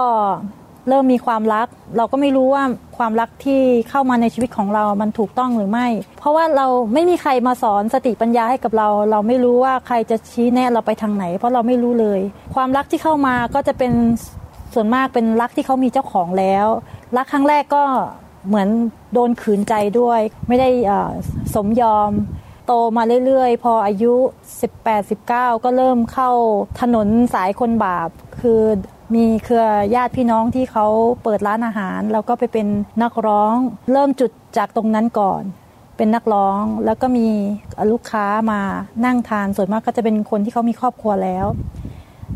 เริ่มมีความรัก เราก็ไม่รู้ว่าความรักที่เข้ามาในชีวิตของเรามันถูกต้องหรือไม่ เพราะว่าเราไม่มีใครมาสอนสติปัญญาให้กับเรา เราไม่รู้ว่าใครจะชี้แนะเราไปทางไหน เพราะเราไม่รู้เลย ความรักที่เข้ามาก็จะเป็นส่วนมากเป็นรักที่เขามีเจ้าของแล้ว รักครั้งแรกก็เหมือนโดนขืนใจด้วย ไม่ได้สมยอมโตมาเรื่อยๆ พออายุ 18-19 ก็เริ่มเข้าถนนสายคนบาป คือ มีเครือญาติพี่น้องที่เขาเปิดร้านอาหาร แล้วก็ไปเป็นนักร้อง เริ่มจุดจากตรงนั้นก่อน เป็นนักร้องแล้วก็มีลูกค้ามานั่งทานส่วนมากก็จะเป็นคนที่เขามีครอบครัวแล้ว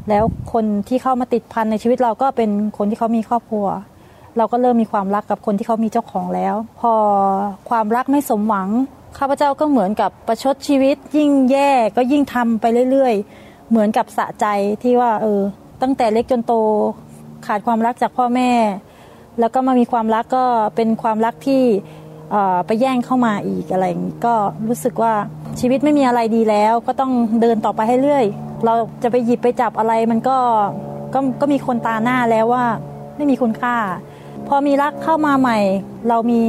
แล้วคนที่เข้ามาติดพันในชีวิตเราก็เป็นคนที่เขามีครอบครัว เราก็เริ่มมีความรักกับคนที่เขามีเจ้าของแล้ว พอความรักไม่สมหวังข้าพเจ้าก็เหมือนกับประชดชีวิต ยิ่งแย่ก็ยิ่งทำไปเรื่อยๆ เหมือนกับสะใจที่ว่าเออ ตั้งแต่เล็กจนโตขาดความรักจากพ่อแม่ แล้วก็มามีความรักก็เป็นความรักที่ไปแย่งเข้ามาอีกอะไรก็รู้สึกว่าชีวิตไม่มีอะไรดีแล้ว ก็ต้องเดินต่อไปให้เรื่อย เราจะไปหยิบไปจับอะไรมันก็ก็ก็มีคนตาหน้าแล้วว่าไม่มีคุณค่า พอมีรักเข้ามาใหม่ เรามี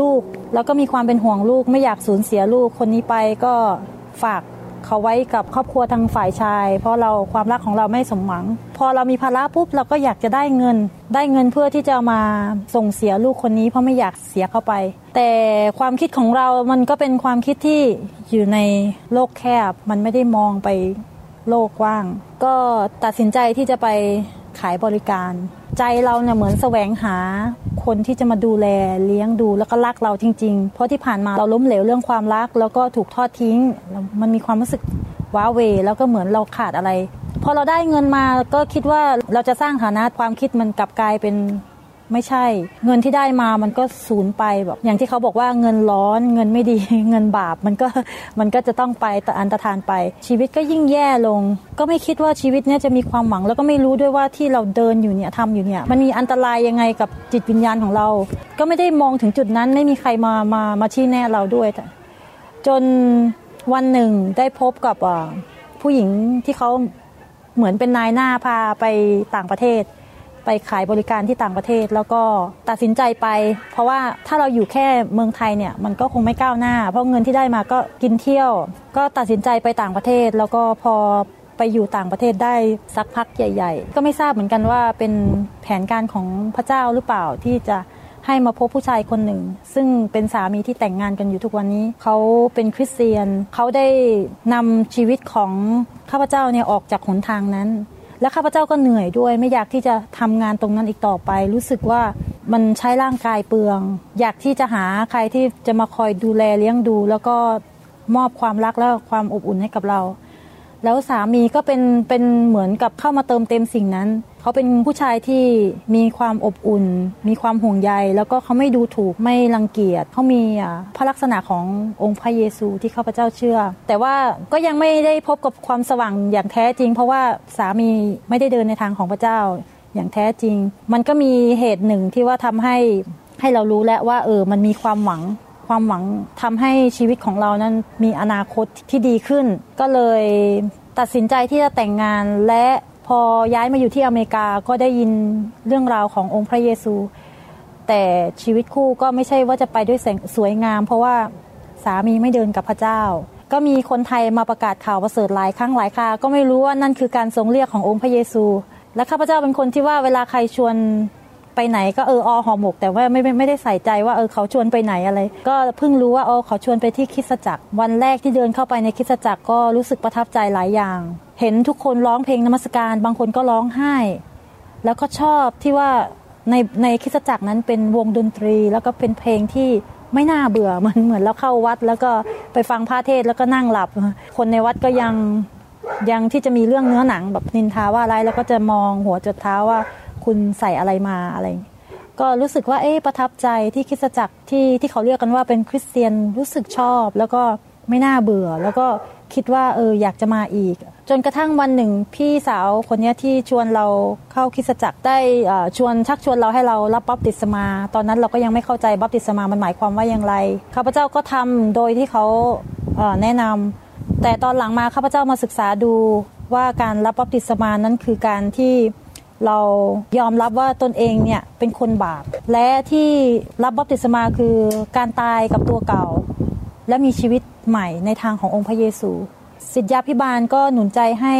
ลูก แล้วก็มีความเป็นห่วงลูก ไม่อยากสูญเสียลูกคนนี้ไปก็ฝาก เขาไว้กับครอบครัวทางฝ่ายชาย เพราะเราความรักของเราไม่สมหวัง พอเรามีภาระปุ๊บเราก็อยากจะได้เงิน ได้เงินเพื่อที่จะมาส่งเสียลูกคนนี้เพราะไม่อยากเสียเข้าไป แต่ความคิดของเรามันก็เป็นความคิดที่อยู่ในโลกแคบ มันไม่ได้มองไปโลกกว้าง ก็ตัดสินใจที่จะไปขายบริการ ใจเราเนี่ยเหมือนแสวงหาคนที่จะมาดูแลเลี้ยงดูแล้วก็รักเราจริง ๆ เพราะที่ผ่านมาเราล้มเหลวเรื่องความรัก แล้วก็ถูกทอดทิ้ง มันมีความรู้สึกว้าเวแล้วก็เหมือนเราขาดอะไรพอเราได้เงินมาก็คิดว่าเราจะสร้างฐานะความคิดมันกลับกลายเป็น ไม่ใช่ เงินที่ได้มามันก็สูญไปแบบอย่างที่เขาบอกว่าเงินร้อนเงินไม่ดีเงินบาปมันก็มันก็จะต้องไปแต่อันตรธานไป ชีวิตก็ยิ่งแย่ลง ก็ไม่คิดว่าชีวิตเนี้ยจะมีความหวัง แล้วก็ไม่รู้ด้วยว่าที่เราเดินอยู่เนี่ยทำอยู่เนี่ยมันมีอันตรายยังไงกับจิตวิญญาณของเรา ก็ไม่ได้มองถึงจุดนั้นไม่มีใครมามามาชี้แน่เราด้วยจนวันหนึ่งได้พบกับผู้หญิงที่เขาเหมือนเป็นนายหน้าพาไปต่างประเทศ ไปขายบริการที่ต่างประเทศ แล้วก็ตัดสินใจไป เพราะว่าถ้าเราอยู่แค่เมืองไทยเนี่ยมันก็คงไม่ก้าวหน้า เพราะเงินที่ได้มาก็กินเที่ยว ก็ตัดสินใจไปต่างประเทศ แล้วก็พอไปอยู่ต่างประเทศได้สักพักใหญ่ ๆ ก็ไม่ทราบเหมือนกันว่าเป็นแผนการของพระเจ้าหรือเปล่าที่จะให้มาพบผู้ชายคนหนึ่ง ซึ่งเป็นสามีที่แต่งงานกันอยู่ทุกวันนี้ เขาเป็นคริสเตียน เขาได้นำชีวิตของข้าพเจ้าเนี่ยออกจากหนทางนั้น และข้าพเจ้าก็เหนื่อยด้วย ไม่อยากที่จะทำงานตรงนั้นอีกต่อไป รู้สึกว่ามันใช้ร่างกายเปลือง อยากที่จะหาใครที่จะมาคอยดูแลเลี้ยงดู แล้วก็มอบความรักและความอบอุ่นให้กับเรา แล้วสามีก็เป็นเป็นเหมือนกับเข้ามาเติมเต็มสิ่งนั้น เขาเป็นผู้ชายที่มีความอบอุ่น มีความห่วงใย แล้วก็เขาไม่ดูถูกไม่รังเกียจเขามีพระลักษณะขององค์พระเยซูที่ข้าพเจ้าเชื่อ แต่ว่าก็ยังไม่ได้พบกับความสว่างอย่างแท้จริง เพราะว่าสามีไม่ได้เดินในทางของพระเจ้าอย่างแท้จริง มันก็มีเหตุหนึ่งที่ว่าทำให้ให้เรารู้แล้วว่าเออมันมีความหวัง ความหวังทำให้ชีวิตของเรานั้นมีอนาคตที่ดีขึ้น ก็เลยตัดสินใจที่จะแต่งงานและพอย้ายมาอยู่ที่อเมริกาก็ได้ยินเรื่องราวขององค์พระเยซู แต่ชีวิตคู่ก็ไม่ใช่ว่าจะไปด้วยแสงสวยงาม เพราะว่าสามีไม่เดินกับพระเจ้า ก็มีคนไทยมาประกาศข่าวประเสริฐหลายครั้งหลายคราก็ไม่รู้ว่านั่นคือการทรงเรียกขององค์พระเยซู และข้าพเจ้าเป็นคนที่ว่าเวลาใครชวน ไปไหนก็เอออหอหมก แต่ว่าไม่ไม่ได้ใส่ใจว่าเออเขาชวนไปไหนอะไร ก็เพิ่งรู้ว่าเออเขาชวนไปที่คิสจักร วันแรกที่เดินเข้าไปในคิสจักรก็รู้สึกประทับใจหลายอย่าง เห็นทุกคนร้องเพลงนมัสการ บางคนก็ร้องไห้ แล้วก็ชอบที่ว่าในในคิสจักรนั้นเป็นวงดนตรี แล้วก็เป็นเพลงที่ไม่น่าเบื่อเหมือนเหมือนเราเข้าวัด แล้วก็ไปฟังพระเทศแล้วก็นั่งหลับ คนในวัดก็ยังยังที่จะมีเรื่องเนื้อหนังแบบนินทาว่าอะไรแล้วก็จะมองหัวจดเท้าว่า คุณใส่อะไรมาอะไร ก็รู้สึกว่าเอ๊ะประทับใจที่คริสตจักรที่ที่เขาเรียกกันว่าเป็นคริสเตียนรู้สึกชอบ แล้วก็ไม่น่าเบื่อ แล้วก็คิดว่าเอออยากจะมาอีก จนกระทั่งวันหนึ่งพี่สาวคนนี้ที่ชวนเราเข้าคริสตจักรได้ชวนชักชวนเราให้เรารับบัพติศมา ตอนนั้นเราก็ยังไม่เข้าใจบัพติศมามันหมายความว่าอย่างไรข้าพเจ้าก็ทำโดยที่เขาแนะนำแต่ตอนหลังมาข้าพเจ้ามาศึกษาดูว่าการรับบัพติศมานั้นคือการที่ เรายอมรับว่าตนเองเนี่ยเป็นคนบาป และที่รับบัพติศมาคือการตายกับตัวเก่า และมีชีวิตใหม่ในทางขององค์พระเยซู สิทธยาพิบาลก็หนุนใจให้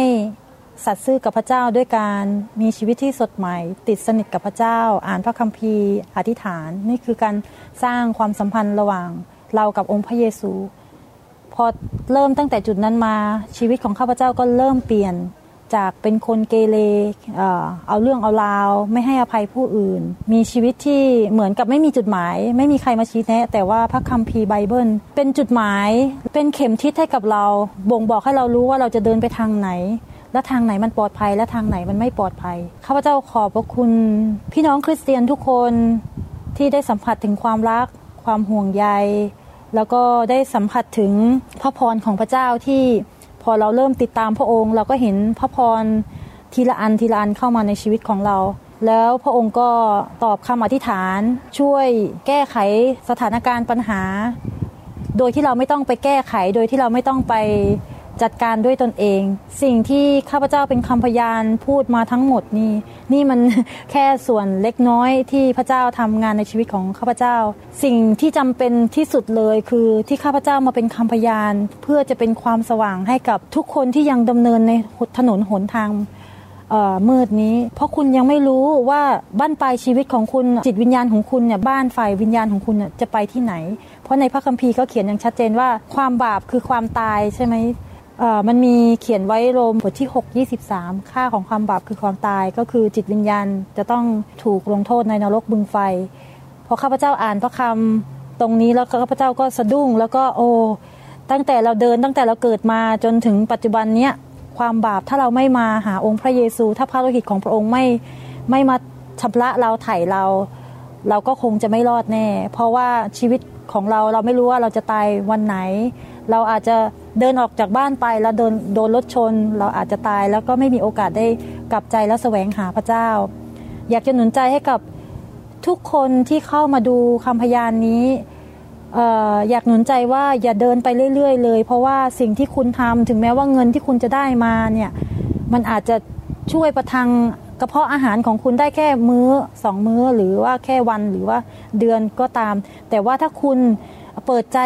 สัตย์ซื่อกับพระเจ้าด้วยการมีชีวิตที่สดใหม่ ติดสนิทกับพระเจ้า อ่านพระคัมภีร์ อธิษฐาน นี่คือการสร้างความสัมพันธ์ระหว่างเรากับองค์พระเยซู พอเริ่มตั้งแต่จุดนั้นมาชีวิตของข้าพเจ้าก็เริ่มเปลี่ยน จากเป็นคนเกเรเอาเรื่องเอาราว ไม่ให้อภัยผู้อื่น มีชีวิตที่เหมือนกับไม่มีจุดหมาย ไม่มีใครมาชี้แนะ แต่ว่าพระคัมภีร์ไบเบิล เป็นจุดหมายเป็นเข็มทิศให้กับเรา บ่งบอกให้เรารู้ว่าเราจะเดินไปทางไหน และทางไหนมันปลอดภัย และทางไหนมันไม่ปลอดภัยข้าพเจ้าขอบพระคุณ พี่น้องคริสเตียนทุกคนที่ได้สัมผัสถึงความรัก ความห่วงใย แล้วก็ได้สัมผัสถึงพระพรของพระเจ้าที่ อเราเริ่มติดตามพระองค์ เราก็เห็นพระพรทีละอันทีละอันเข้ามาในชีวิตของเรา แล้วพระองค์ก็ตอบคำอธิษฐาน ช่วยแก้ไขสถานการณ์ปัญหา โดยที่เราไม่ต้องไปแก้ไข โดยที่เราไม่ต้องไป จัดการด้วยตนเอง สิ่งที่ข้าพเจ้าเป็นคำพยานพูดมาทั้งหมดนี่ นี่มันแค่ส่วนเล็กน้อยที่พระเจ้าทำงานในชีวิตของข้าพเจ้า สิ่งที่จำเป็นที่สุดเลยคือที่ข้าพเจ้ามาเป็นคำพยาน เพื่อจะเป็นความสว่างให้กับทุกคนที่ยังดำเนินในถนนหนทางมืดนี้ เพราะคุณยังไม่รู้ว่าบ้านปลายชีวิตของคุณจิตวิญญาณของคุณเนี่ยบ้านฝ่ายวิญญาณของคุณจะไปที่ไหน เพราะในพระคัมภีร์ก็เขียนอย่างชัดเจนว่าความบาปคือความตายใช่ไหม มันมีเขียนไว้โรมบทที่ 6 23 ค่าของความบาปคือความตายก็คือจิตวิญญาณจะต้องถูกลงโทษในนรกบึงไฟพอข้าพเจ้าอ่านพระคำตรงนี้แล้วข้าพเจ้าก็สะดุ้ง แล้วก็โอ้ตั้งแต่เราเดินตั้งแต่เราเกิดมาจนถึงปัจจุบันเนี้ยความบาปถ้าเราไม่มาหาองค์พระเยซู ถ้าพระโลหิตของพระองค์ไม่ไม่มาชำระเราไถ่เรา เราก็คงจะไม่รอดแน่ เพราะว่าชีวิตของเราเราไม่รู้ว่าเราจะตายวันไหน เราอาจจะ เดินออกจากบ้านไปแล้วโดนโดนรถชน เราอาจจะตายแล้วก็ไม่มีโอกาสได้กลับใจและแสวงหาพระเจ้า อยากจะหนุนใจให้กับทุกคนที่เข้ามาดูคำพยานนี้อยากหนุนใจว่าอย่าเดินไปเรื่อย ๆ เลย เพราะว่าสิ่งที่คุณทำถึงแม้ว่าเงินที่คุณจะได้มาเนี่ยมันอาจจะช่วยประทังกระเพาะอาหารของคุณได้แค่มื้อสองมื้อหรือว่าแค่วันหรือว่าเดือนก็ตาม แต่ว่าถ้าคุณเปิดใจ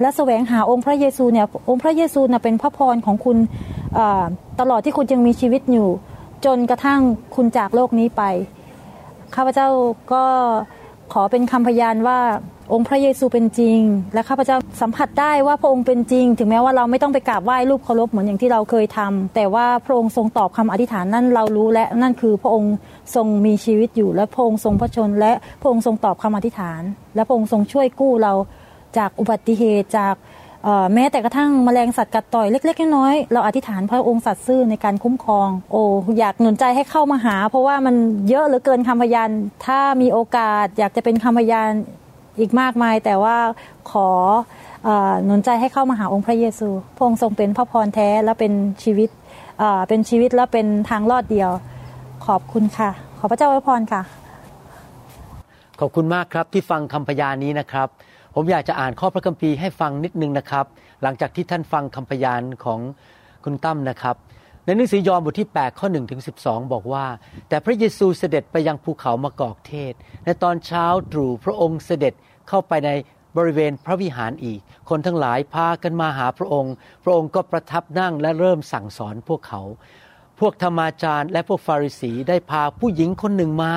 และแสวงหาองค์พระเยซูเนี่ยองค์พระเยซูนะเป็นพระพรของคุณตลอดที่คุณยังมีชีวิตอยู่ จนกระทั่งคุณจากโลกนี้ไปข้าพเจ้าก็ขอเป็นคำพยานว่าองค์พระเยซูเป็นจริง และข้าพเจ้าสัมผัสได้ว่าพระองค์เป็นจริง ถึงแม้ว่าเราไม่ต้องไปกราบไหว้รูปเคารพเหมือนอย่างที่เราเคยทำแต่ว่าพระองค์ทรงตอบคำอธิษฐานนั่นเรารู้และนั่นคือพระองค์ทรงมีชีวิตอยู่ และพระองค์ทรงพระชน และพระองค์ทรงตอบคำอธิษฐาน และพระองค์ทรงช่วยกู้เรา จากอุบัติเหตุจากแม้แต่กระทั่งมแมลงสัตว์กัดต่อยเล็กๆน้อยๆเราอธิษฐานพระองค์สัตว์ซื่อในการคุ้มครอง โอ้อยากหนุนใจให้เข้ามาหา เพราะว่ามันเยอะเหลือเกินคำพยาน ถ้ามีโอกาสอยากจะเป็นคำพยานอีกมากมาย แต่ว่าขอหนุนใจให้เข้ามาหาองค์พระเยซู พระองค์ทรงเป็นพระพรแท้และเป็นชีวิตเป็นชีวิตและเป็นทางรอดเดียว ขอบคุณค่ะ ขอพระเจ้าอวยพรค่ะ ขอบคุณมากครับที่ฟังคำพยานนี้นะครับ ผมอยากจะอ่านข้อพระคัมภีร์ให้ฟังนิดนึงนะครับ หลังจากที่ท่านฟังคำพยานของคุณตั้มนะครับ ในหนังสือยอห์นบทที่ 8 ข้อ1ถึง12 บอกว่า แต่พระเยซูเสด็จไปยังภูเขามะกอกเทศ ในตอนเช้าตรู่พระองค์เสด็จเข้าไปในบริเวณพระวิหารอีก คนทั้งหลายพากันมาหาพระองค์ พระองค์ก็ประทับนั่งและเริ่มสั่งสอนพวกเขา พวกธรรมาจารย์และพวกฟาริสีได้พาผู้หญิงคนหนึ่งมา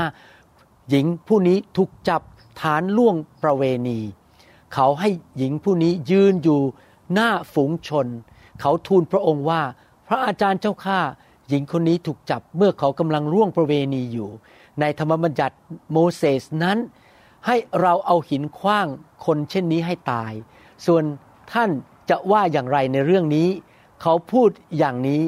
หญิงผู้นี้ถูกจับฐานล่วงประเวณี เขาให้หญิงผู้นี้ยืนอยู่หน้าฝูงชน เขาทูลพระองค์ว่า พระอาจารย์เจ้าข้าหญิงคนนี้ถูกจับเมื่อเขากำลังร่วงประเวณีอยู่ ในธรรมบัญญัติโมเสสนั้น ให้เราเอาหินคว้างคนเช่นนี้ให้ตาย ส่วนท่านจะว่าอย่างไรในเรื่องนี้ เขาพูดอย่างนี้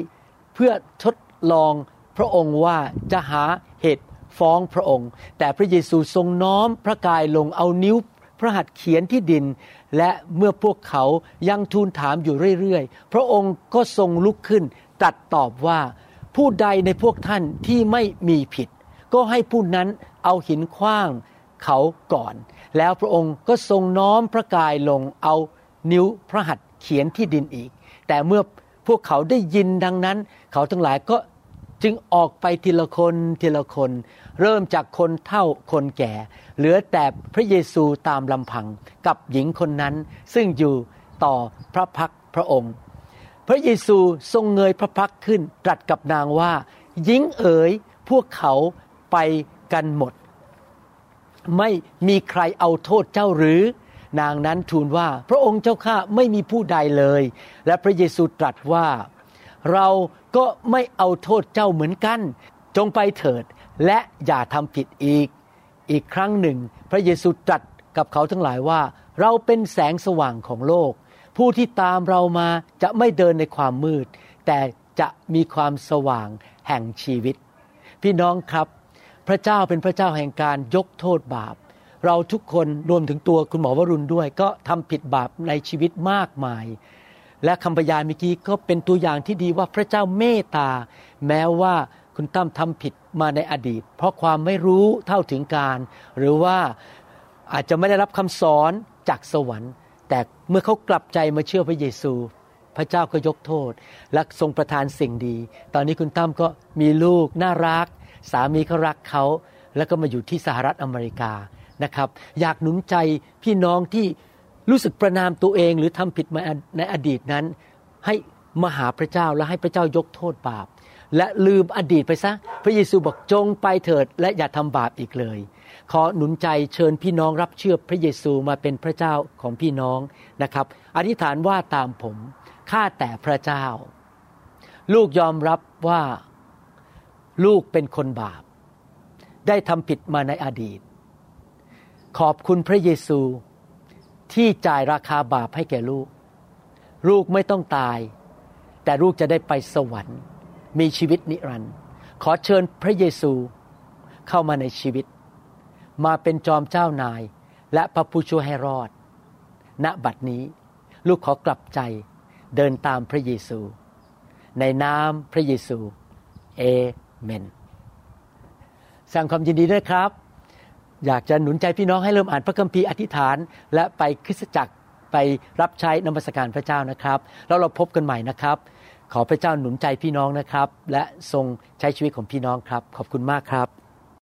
เพื่อทดลองพระองค์ว่าจะหาเหตุฟ้องพระองค์ แต่พระเยซูทรงน้อมพระกายลงเอานิ้ว พระหัตถ์เขียนที่ดิน และเมื่อพวกเขายังทูลถามอยู่เรื่อยๆ พระองค์ก็ทรงลุกขึ้นตรัสตอบว่า ผู้ใดในพวกท่านที่ไม่มีผิด ก็ให้ผู้นั้นเอาหินคว้างเขาก่อน แล้วพระองค์ก็ทรงน้อมพระกายลงเอานิ้วพระหัตถ์เขียนที่ดินอีก แต่เมื่อพวกเขาได้ยินดังนั้น เขาทั้งหลายก็ จึงออกไปทีละคนทีละคน เริ่มจากคนเท่าคนแก่ เหลือแต่พระเยซูตามลำพังกับหญิงคนนั้น ซึ่งอยู่ต่อพระพักพระองค์ พระเยซูทรงเงยพระพักขึ้นตรัสกับนางว่าหญิงเอ๋ยพวกเขาไปกันหมด ไม่มีใครเอาโทษเจ้าหรือ นางนั้นทูลว่าพระองค์เจ้าข้าไม่มีผู้ใดเลย และพระเยซูตรัสว่า เรา ก็ไม่เอาโทษเจ้าเหมือนกัน จงไปเถิดและอย่าทำผิดอีก อีกครั้งหนึ่ง พระเยซูตรัสกับเขาทั้งหลายว่า เราเป็นแสงสว่างของโลก ผู้ที่ตามเรามาจะไม่เดินในความมืด แต่จะมีความสว่างแห่งชีวิต พี่น้องครับ พระเจ้าเป็นพระเจ้าแห่งการยกโทษบาป เราทุกคนรวมถึงตัวคุณหมอวรุณด้วย ก็ทำผิดบาปในชีวิตมากมาย และคำพยานเมื่อกี้ก็เป็นตัวอย่างที่ดีว่าพระเจ้าเมตตา แม้ว่าคุณตั้มทำผิดมาในอดีต เพราะความไม่รู้เท่าถึงการ หรือว่าอาจจะไม่ได้รับคำสอนจากสวรรค์ แต่เมื่อเขากลับใจมาเชื่อพระเยซู พระเจ้าก็ยกโทษ และทรงประทานสิ่งดี ตอนนี้คุณตั้มก็มีลูกน่ารัก สามีเขารักเขาแล้วก็มาอยู่ที่สหรัฐอเมริกานะครับ อยากหนุนใจพี่น้องที่ รู้สึกประนามตัวเองหรือทำผิดมาในอดีตนั้น ให้มาหาพระเจ้าและให้พระเจ้ายกโทษบาป และลืมอดีตไปซะ พระเยซูบอกจงไปเถิดและอย่าทำบาปอีกเลย ขอหนุนใจเชิญพี่น้องรับเชื่อพระเยซูมาเป็นพระเจ้าของพี่น้องนะครับ อธิษฐานว่าตามผมข้าแต่พระเจ้า ลูกยอมรับว่าลูกเป็นคนบาป ได้ทำผิดมาในอดีต ขอบคุณพระเยซู ที่จ่ายราคาบาปให้แก่ลูก ลูกไม่ต้องตาย แต่ลูกจะได้ไปสวรรค์ มีชีวิตนิรันดร์ขอเชิญพระเยซูเข้ามาในชีวิต มาเป็นจอมเจ้านาย และพระผู้ช่วยให้รอด ณบัดนี้ลูกขอกลับใจเดินตามพระเยซู ในนามพระเยซู เอเมนสั่งความยินดีด้วยครับ อยากจะหนุนใจพี่น้องให้เริ่มอ่านพระคัมภีร์อธิษฐาน และไปคริสตจักรไปรับใช้นมัสการพระเจ้านะครับ แล้วเราพบกันใหม่นะครับ ขอพระเจ้าหนุนใจพี่น้องนะครับ และทรงใช้ชีวิตของพี่น้องครับ ขอบคุณมากครับ